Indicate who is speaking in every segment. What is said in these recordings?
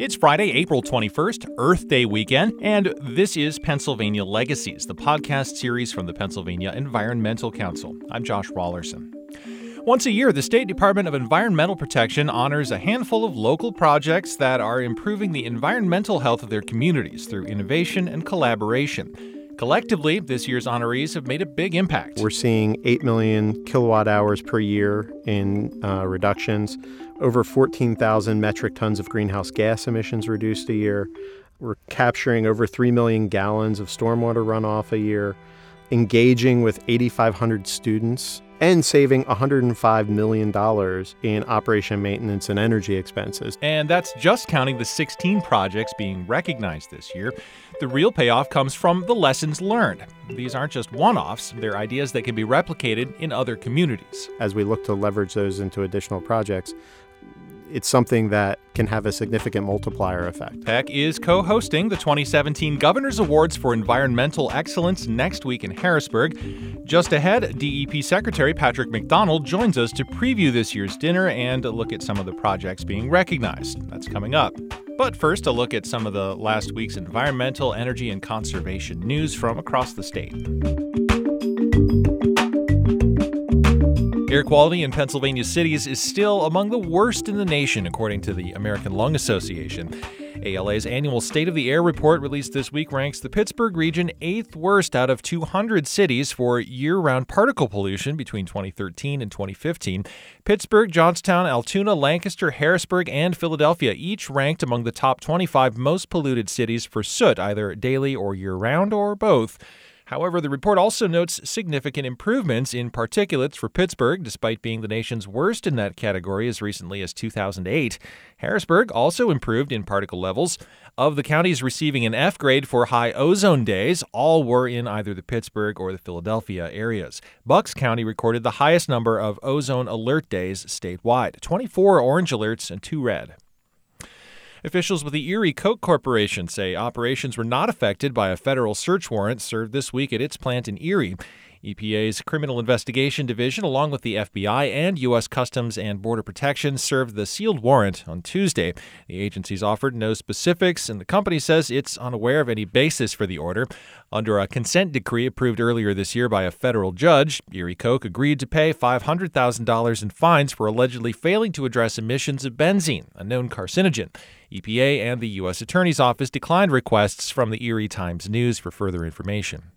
Speaker 1: It's Friday, April 21st, Earth Day weekend, and this is Pennsylvania Legacies, the podcast series from the Pennsylvania Environmental Council. I'm Josh Raulerson. Once a year, the State Department of Environmental Protection honors a handful of local projects that are improving the environmental health of their communities through innovation and collaboration. Collectively, this year's honorees have made a big impact.
Speaker 2: We're seeing 8 million kilowatt hours per year in uh, reductions, over 14,000 metric tons of greenhouse gas emissions reduced a year. We're capturing over 3 million gallons of stormwater runoff a year, engaging with 8,500 students and saving $105 million in operation maintenance and energy expenses.
Speaker 1: And that's just counting the 16 projects being recognized this year. The real payoff comes from the lessons learned. These aren't just one offs, they're ideas that can be replicated in other communities.
Speaker 2: As we look to leverage those into additional projects, it's something that can have a significant multiplier effect.
Speaker 1: PEC is co hosting the 2017 Governor's Awards for Environmental Excellence next week in Harrisburg. Just ahead, DEP Secretary Patrick McDonnell joins us to preview this year's dinner and look at some of the projects being recognized. That's coming up. But first, a look at some of the last week's environmental, energy, and conservation news from across the state. Air quality in Pennsylvania cities is still among the worst in the nation, according to the American Lung Association. ALA's annual State of the Air report released this week ranks the Pittsburgh region eighth worst out of 200 cities for year round particle pollution between 2013 and 2015. Pittsburgh, Johnstown, Altoona, Lancaster, Harrisburg, and Philadelphia each ranked among the top 25 most polluted cities for soot, either daily or year round or both. However, the report also notes significant improvements in particulates for Pittsburgh, despite being the nation's worst in that category as recently as 2008. Harrisburg also improved in particle levels. Of the counties receiving an F grade for high ozone days, all were in either the Pittsburgh or the Philadelphia areas. Bucks County recorded the highest number of ozone alert days statewide 24 orange alerts and 2 red. Officials with the Erie Coke Corporation say operations were not affected by a federal search warrant served this week at its plant in Erie. EPA's Criminal Investigation Division, along with the FBI and U.S. Customs and Border Protection, served the sealed warrant on Tuesday. The agencies offered no specifics, and the company says it's unaware of any basis for the order. Under a consent decree approved earlier this year by a federal judge, Erie Coke agreed to pay $500,000 in fines for allegedly failing to address emissions of benzene, a known carcinogen. EPA and the U.S. Attorney's Office declined requests from the Erie Times News for further information.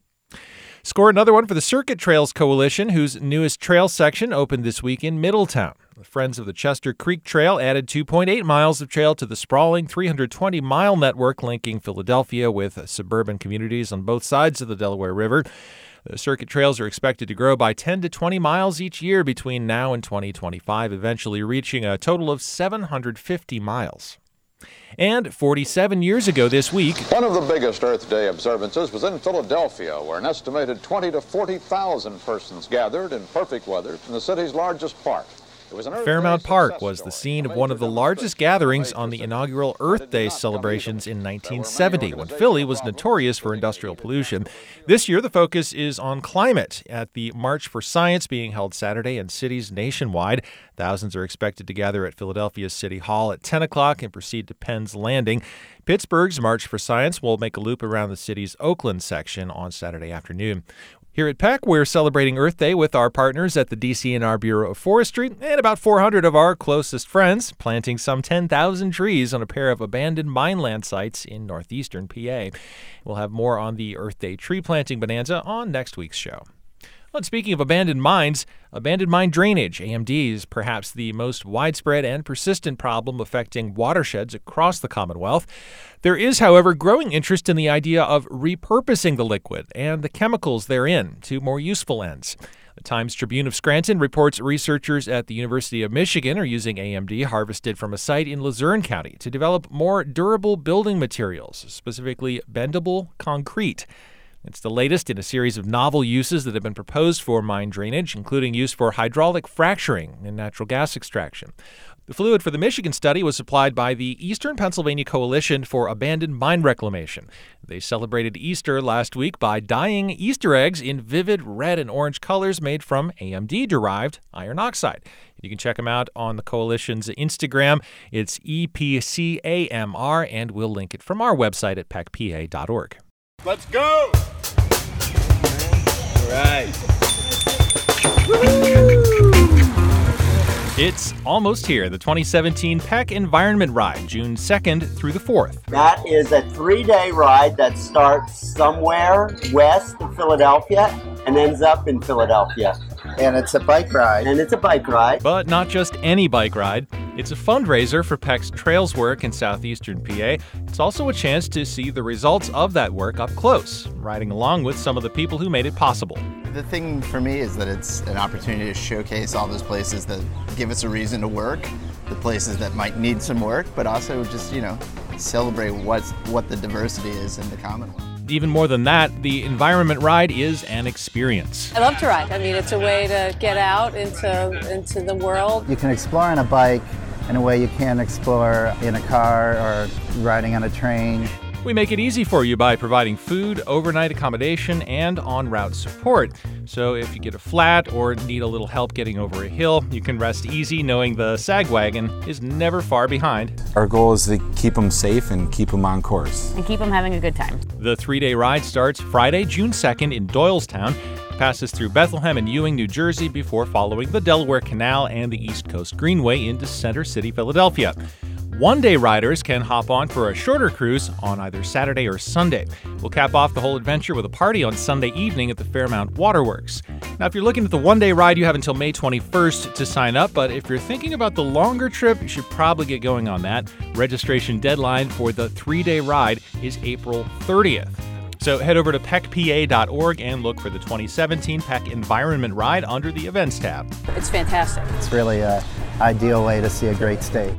Speaker 1: Score another one for the Circuit Trails Coalition, whose newest trail section opened this week in Middletown. The Friends of the Chester Creek Trail added 2.8 miles of trail to the sprawling 320 mile network linking Philadelphia with suburban communities on both sides of the Delaware River. The circuit trails are expected to grow by 10 to 20 miles each year between now and 2025, eventually reaching a total of 750 miles. And 47 years ago this week,
Speaker 3: one of the biggest Earth Day observances was in Philadelphia, where an estimated 20 to 40,000 persons gathered in perfect weather in the city's largest park.
Speaker 1: Fairmount Park was the scene of one of the largest gatherings on the inaugural Earth Day celebrations in 1970, when Philly was notorious for industrial pollution. This year, the focus is on climate at the March for Science being held Saturday in cities nationwide. Thousands are expected to gather at Philadelphia's City Hall at 10 o'clock and proceed to Penn's Landing. Pittsburgh's March for Science will make a loop around the city's Oakland section on Saturday afternoon. Here at PEC, we're celebrating Earth Day with our partners at the DCNR Bureau of Forestry and about 400 of our closest friends, planting some 10,000 trees on a pair of abandoned mineland sites in northeastern PA. We'll have more on the Earth Day tree planting bonanza on next week's show. Well, speaking of abandoned mines, abandoned mine drainage, AMD, is perhaps the most widespread and persistent problem affecting watersheds across the Commonwealth. There is, however, growing interest in the idea of repurposing the liquid and the chemicals therein to more useful ends. The Times Tribune of Scranton reports researchers at the University of Michigan are using AMD harvested from a site in Luzerne County to develop more durable building materials, specifically bendable concrete. It's the latest in a series of novel uses that have been proposed for mine drainage, including use for hydraulic fracturing and natural gas extraction. The fluid for the Michigan study was supplied by the Eastern Pennsylvania Coalition for Abandoned Mine Reclamation. They celebrated Easter last week by dyeing Easter eggs in vivid red and orange colors made from AMD derived iron oxide. You can check them out on the coalition's Instagram. It's EPCAMR, and we'll link it from our website at pecpa.org.
Speaker 4: Let's go! All right.
Speaker 1: It's almost here, the 2017 PEC Environment Ride, June 2nd through the 4th.
Speaker 5: That is a three day ride that starts somewhere west of Philadelphia and ends up in Philadelphia.
Speaker 6: And it's a bike ride.
Speaker 5: And it's a bike ride.
Speaker 1: But not just any bike ride. It's a fundraiser for PEC's trails work in southeastern PA. It's also a chance to see the results of that work up close, riding along with some of the people who made it possible.
Speaker 6: The thing for me is that it's an opportunity to showcase all those places that give us a reason to work, the places that might need some work, but also just, you know, celebrate what's, what the diversity is in the Commonwealth.
Speaker 1: Even more than that, the Environment Ride is an experience.
Speaker 7: I love to ride. I mean, it's a way to get out into into the world.
Speaker 8: You can explore on a bike in a way you can't explore in a car or riding on a train.
Speaker 1: We make it easy for you by providing food, overnight accommodation, and on route support. So if you get a flat or need a little help getting over a hill, you can rest easy knowing the sag wagon is never far behind.
Speaker 9: Our goal is to keep them safe and keep them on course.
Speaker 7: And keep them having a good time.
Speaker 1: The three day ride starts Friday, June 2nd in Doylestown, passes through Bethlehem and Ewing, New Jersey, before following the Delaware Canal and the East Coast Greenway into Center City, Philadelphia. One day riders can hop on for a shorter cruise on either Saturday or Sunday. We'll cap off the whole adventure with a party on Sunday evening at the Fairmount Waterworks. Now, if you're looking at the one day ride, you have until May 21st to sign up, but if you're thinking about the longer trip, you should probably get going on that. Registration deadline for the three day ride is April 30th. So head over to pecpa.org and look for the 2017 PEC Environment Ride under the Events tab.
Speaker 7: It's fantastic.
Speaker 8: It's really an ideal way to see a great state.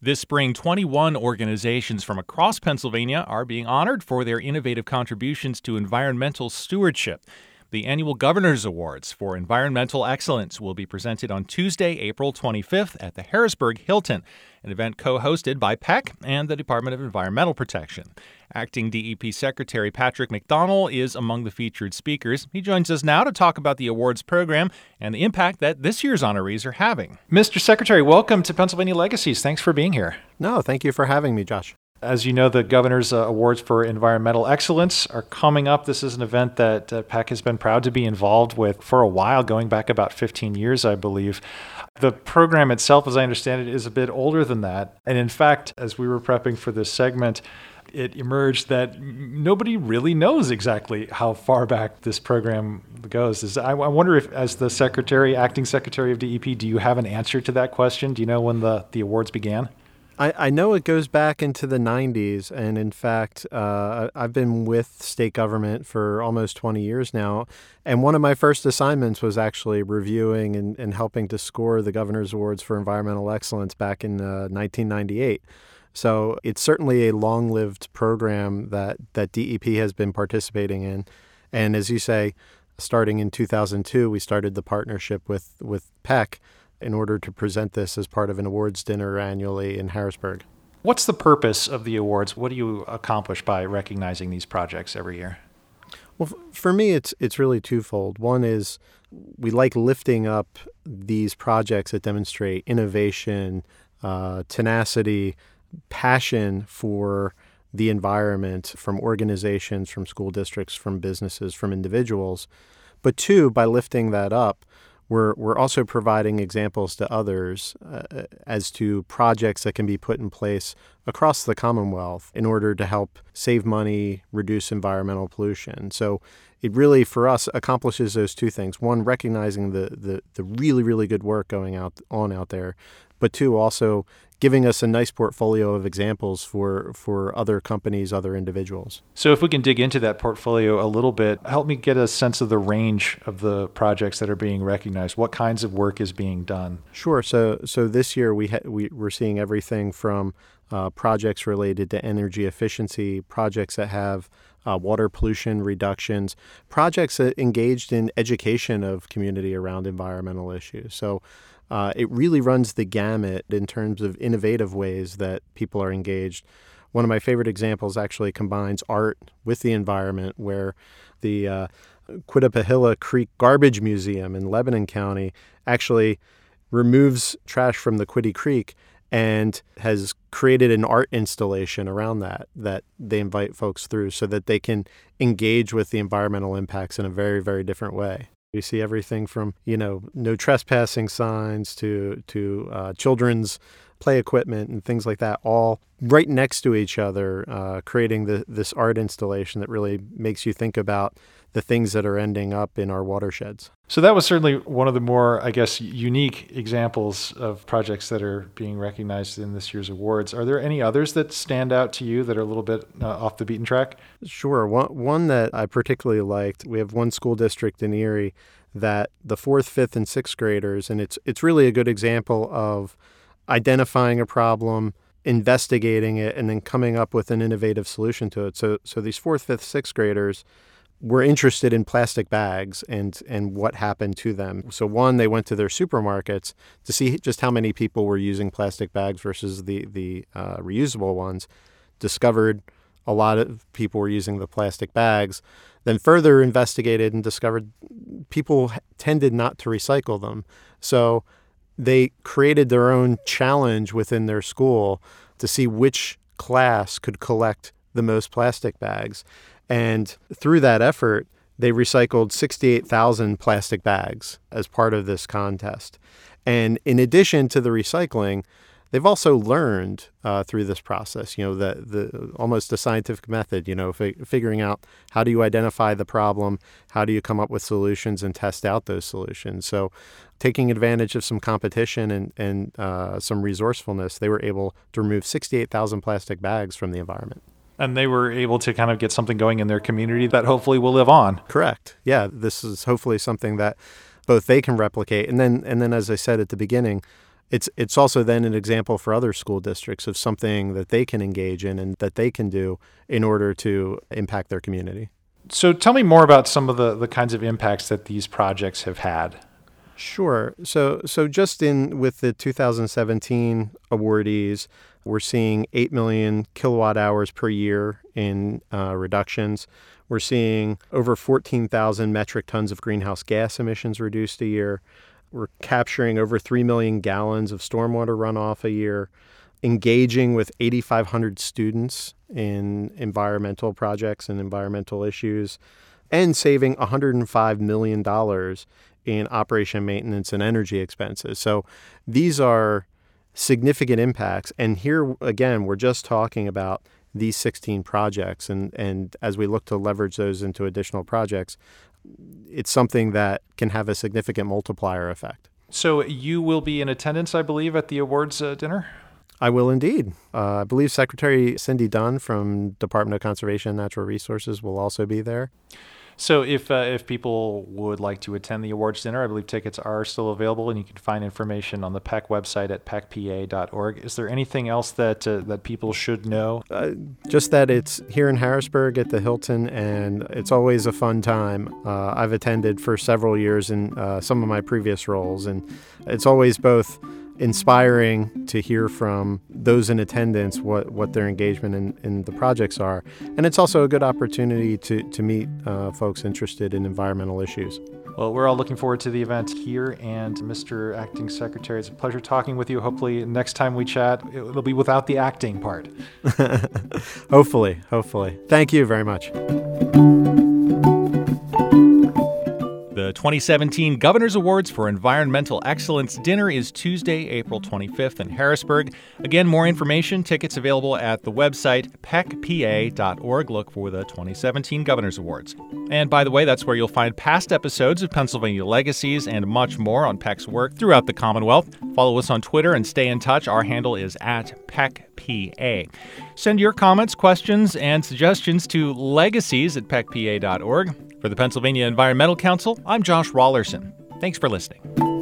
Speaker 1: This spring, 21 organizations from across Pennsylvania are being honored for their innovative contributions to environmental stewardship. The annual Governor's Awards for Environmental Excellence will be presented on Tuesday, April 25th at the Harrisburg Hilton, an event co hosted by PEC and the Department of Environmental Protection. Acting DEP Secretary Patrick McDonnell is among the featured speakers. He joins us now to talk about the awards program and the impact that this year's honorees are having. Mr. Secretary, welcome to Pennsylvania Legacies. Thanks for being here.
Speaker 2: No, thank you for having me, Josh.
Speaker 1: As you know, the Governor's uh, Awards for Environmental Excellence are coming up. This is an event that uh, PEC has been proud to be involved with for a while, going back about 15 years, I believe. The program itself, as I understand it, is a bit older than that. And in fact, as we were prepping for this segment, it emerged that nobody really knows exactly how far back this program goes. I wonder if, as the secretary, acting secretary of DEP, do you have an answer to that question? Do you know when the, the awards began?
Speaker 2: I, I know it goes back into the 90s. And in fact, uh, I've been with state government for almost 20 years now. And one of my first assignments was actually reviewing and, and helping to score the Governor's Awards for Environmental Excellence back in uh, 1998. So it's certainly a long lived program that, that DEP has been participating in. And as you say, starting in 2002, we started the partnership with, with PEC in order to present this as part of an awards dinner annually in Harrisburg.
Speaker 1: What's the purpose of the awards? What do you accomplish by recognizing these projects every year?
Speaker 2: Well, for me, it's it's really twofold. One is we like lifting up these projects that demonstrate innovation, uh, tenacity, passion for the environment from organizations, from school districts, from businesses, from individuals. But two, by lifting that up, we're, we're also providing examples to others uh, as to projects that can be put in place across the Commonwealth in order to help save money, reduce environmental pollution. So it really, for us, accomplishes those two things. One, recognizing the, the, the really, really good work going out on out there, but two, also giving us a nice portfolio of examples for for other companies, other individuals.
Speaker 1: So if we can dig into that portfolio a little bit, help me get a sense of the range of the projects that are being recognized. What kinds of work is being done?
Speaker 2: Sure. So so this year we ha- we we're seeing everything from uh, projects related to energy efficiency, projects that have uh, water pollution reductions, projects that engaged in education of community around environmental issues. So Uh, it really runs the gamut in terms of innovative ways that people are engaged. One of my favorite examples actually combines art with the environment, where the uh, Quittapahilla Creek Garbage Museum in Lebanon County actually removes trash from the Quittie Creek and has created an art installation around that that they invite folks through so that they can engage with the environmental impacts in a very very different way you see everything from you know no trespassing signs to to uh, children's play equipment and things like that all right next to each other uh, creating the, this art installation that really makes you think about the things that are ending up in our watersheds.
Speaker 1: So that was certainly one of the more, I guess, unique examples of projects that are being recognized in this year's awards. Are there any others that stand out to you that are a little bit uh, off the beaten track?
Speaker 2: Sure. One, one that I particularly liked, we have one school district in Erie that the fourth, fifth, and sixth graders, and it's it's really a good example of identifying a problem, investigating it, and then coming up with an innovative solution to it. So so these fourth, fifth, sixth graders were interested in plastic bags and and what happened to them. So one, they went to their supermarkets to see just how many people were using plastic bags versus the the uh, reusable ones. Discovered a lot of people were using the plastic bags. Then further investigated and discovered people tended not to recycle them. So they created their own challenge within their school to see which class could collect the most plastic bags. And through that effort, they recycled 68,000 plastic bags as part of this contest. And in addition to the recycling, they've also learned uh, through this process, you know, the, the almost a scientific method, you know, fi- figuring out how do you identify the problem, how do you come up with solutions and test out those solutions. So, taking advantage of some competition and, and uh, some resourcefulness, they were able to remove 68,000 plastic bags from the environment.
Speaker 1: And they were able to kind of get something going in their community that hopefully will live on.
Speaker 2: Correct. Yeah, this is hopefully something that both they can replicate, and then and then as I said at the beginning, it's it's also then an example for other school districts of something that they can engage in and that they can do in order to impact their community.
Speaker 1: So tell me more about some of the, the kinds of impacts that these projects have had.
Speaker 2: Sure. So so just in with the 2017 awardees, we're seeing 8 million kilowatt hours per year in uh, reductions. We're seeing over 14,000 metric tons of greenhouse gas emissions reduced a year. We're capturing over 3 million gallons of stormwater runoff a year, engaging with 8,500 students in environmental projects and environmental issues, and saving $105 million in operation maintenance and energy expenses. So these are significant impacts. And here again, we're just talking about these 16 projects. And, and as we look to leverage those into additional projects, it's something that can have a significant multiplier effect.
Speaker 1: So you will be in attendance, I believe, at the awards uh, dinner?
Speaker 2: I will indeed. Uh, I believe Secretary Cindy Dunn from Department of Conservation and Natural Resources will also be there.
Speaker 1: So if uh, if people would like to attend the awards dinner, I believe tickets are still available, and you can find information on the PEC website at pecpa.org. Is there anything else that uh, that people should know?
Speaker 2: Uh, just that it's here in Harrisburg at the Hilton, and it's always a fun time. Uh, I've attended for several years in uh, some of my previous roles, and it's always both inspiring to hear from those in attendance what, what their engagement in, in the projects are. And it's also a good opportunity to, to meet uh, folks interested in environmental issues.
Speaker 1: Well, we're all looking forward to the event here. And Mr. Acting Secretary, it's a pleasure talking with you. Hopefully, next time we chat, it'll be without the acting part.
Speaker 2: hopefully, hopefully. Thank you very much.
Speaker 1: 2017 Governor's Awards for Environmental Excellence dinner is Tuesday, April 25th in Harrisburg. Again, more information, tickets available at the website pecpa.org. Look for the 2017 Governor's Awards. And by the way, that's where you'll find past episodes of Pennsylvania Legacies and much more on PEC's work throughout the Commonwealth. Follow us on Twitter and stay in touch. Our handle is at PECPA. Send your comments, questions, and suggestions to legacies at pecpa.org. For the Pennsylvania Environmental Council, I'm Josh Raulerson. Thanks for listening.